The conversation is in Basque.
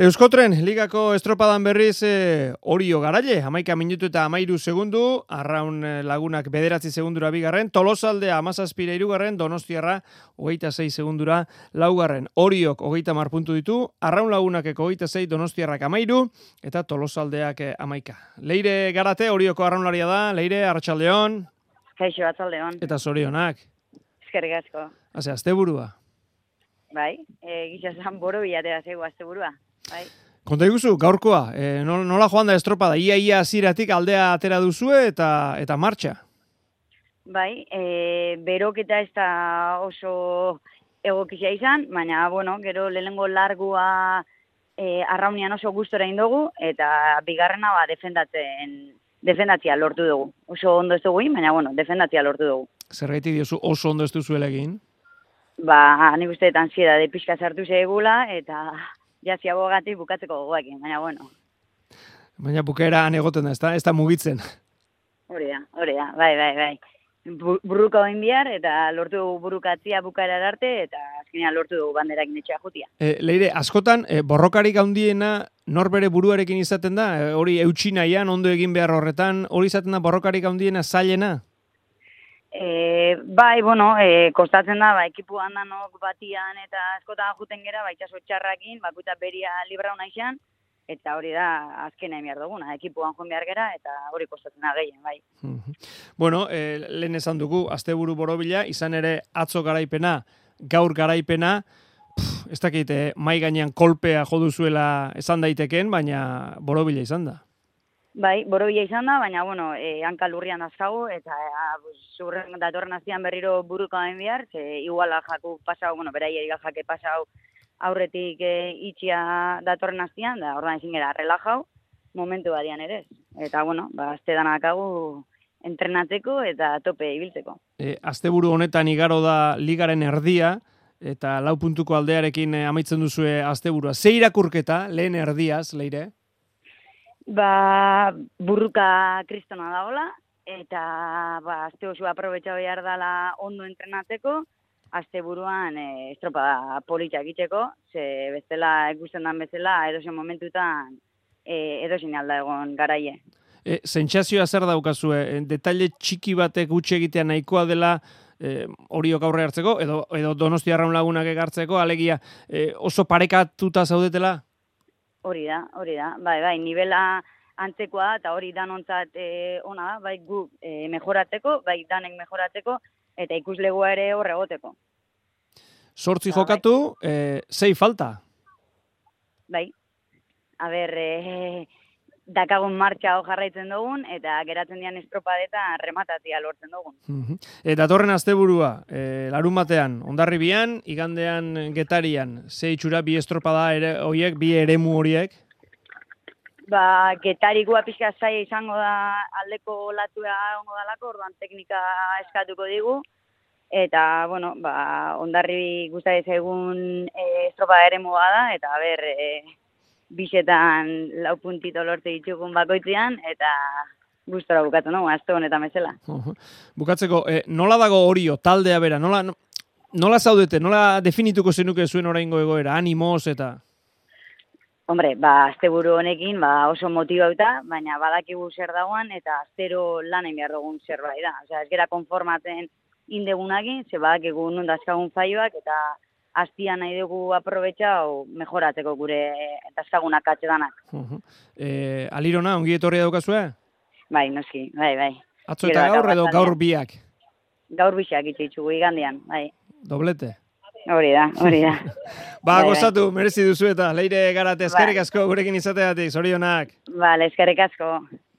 Euskotren, ligako estropadan berriz e, orio garaile, amaika minutu eta amairu segundu, arraun eh, lagunak bederatzi segundura bigarren, tolosaldea amazazpira irugarren, donostiarra hogeita zei segundura laugarren. Oriok hogeita marpuntu ditu, arraun lagunak hogeita zei donostiarrak amairu, eta tolosaldeak eh, amaika. Leire garate, orioko arraunlaria da, leire, arratsaldeon Kaixo, arratsaldeon Eta zorionak. Eskerrik asko. Hase, azte burua. Bai, e, gisa zan boro bilatera zego azte burua. Bai. Konta iguzu, gaurkoa, e, nola joan da estropada, ia ia ziratik aldea atera duzue eta eta martxa? Bai, e, beroketa ez da oso egokizia izan, baina, bueno, gero lehengo largua e, arraunian oso gustora indogu, eta bigarrena ba, defendatzen, defendatzia lortu dugu. Oso ondo ez dugu, baina, bueno, defendatzia lortu dugu. Zergaiti diozu oso ondo ez duzuela egin? Ba, nik uste ansieda de pixka sartu zegula, eta jazi abogatik bukatzeko gogoekin, baina bueno. Baina bukera egoten da, ez da, ez da mugitzen. Hori da, hori da, bai, bai, bai. Burruka oin bihar, eta lortu dugu burukatzia bukara arte, eta azkenean lortu dugu banderak netxea jutia. E, leire, askotan, e, borrokarik handiena norbere buruarekin izaten da, e, hori eutxinaian, ondo egin behar horretan, hori izaten da borrokarik handiena zailena? E, bai, bueno, e, kostatzen da, ba, ekipu handanok batian eta askotan juten gera, ba, itxaso txarrakin, bakuta beria libra hona izan, eta hori da azkena emiar duguna, ekipuan joan behar gera, eta hori kostatzen da gehien, bai. bueno, e, lehen esan dugu, asteburu borobila, izan ere atzo garaipena, gaur garaipena, pff, ez dakit, eh, mai gainean kolpea joduzuela esan daiteken, baina borobila izan da. Bai, borobila izan da, baina, bueno, e, hanka lurrian azkago, eta e, zurren datorren aztian berriro buruko hain bihar, ze iguala jaku pasau, bueno, berai jake pasau aurretik e, itxia datorren aztian, da ordan ezin gara relajau, momentu badian ere. Eta, bueno, ba, azte danakagu entrenatzeko eta tope ibiltzeko. E, asteburu honetan igaro da ligaren erdia, eta lau puntuko aldearekin e, amaitzen duzue asteburua. Ze irakurketa, lehen erdiaz, leire? Ba, burruka kristona dagola, eta ba, azte oso aprobetsa behar dela ondo entrenatzeko, azte buruan e, estropa politxak itxeko, ze bestela ikusten dan bezala, edozen momentutan e, edozen alda egon garaie. E, Sentsazioa zer daukazue, e, detaile txiki batek gutxe egitea nahikoa dela e, horiok aurre hartzeko, edo, edo donosti arraun lagunak egartzeko, alegia e, oso parekatuta zaudetela? Hori da, hori da. Bai, bai, nivela antzekoa eta hori danontzat e, ona da, bai gu e, mejoratzeko, bai danek mejoratzeko eta ikuslegoa ere horre egoteko. Sortzi ba, jokatu, bai. e, zei falta? Bai. A ber, e, dakagun martxa hor jarraitzen dugun, eta geratzen dian estropadeta rematatia lortzen dugun. Uh Eta torren asteburua, e, larun batean, ondarri bian, igandean getarian, ze itxura bi estropada ere, oiek, bi eremu horiek? Ba, getarikoa pixka zai izango da aldeko latua ongo dalako, orduan teknika eskatuko digu, eta, bueno, ba, ondarri guztai egun e, estropada ere da, eta, ber, e, bisetan lau puntito lortu ditugun bakoitzean, eta gustora bukatu, no? Azte honetan bezala. Bukatzeko, eh, nola dago horio, taldea bera, nola, nola zaudete, nola definituko zenuke zuen oraingo egoera, animoz eta... Hombre, ba, azte buru honekin, ba, oso motibauta, baina badakigu zer dagoan, eta aztero lan egin behar dugun zerbait da. Osea, ez gera konformatzen indegunakin, ze badakigu nundazkagun faioak, eta aztia nahi dugu o mejoratzeko gure dazkagunak atxe danak. Uh -huh. e, alirona, ongi etorria daukazue? Bai, noski, bai, bai. Atzo eta gaur edo gaur biak? Gaur biak itxugu igandian, bai. Doblete? Hori da, hori da. ba, bai, bai. gozatu, bai. merezi duzu eta leire garate eskerrik bai. asko gurekin izateatik, zorionak. Vale, eskerrik asko.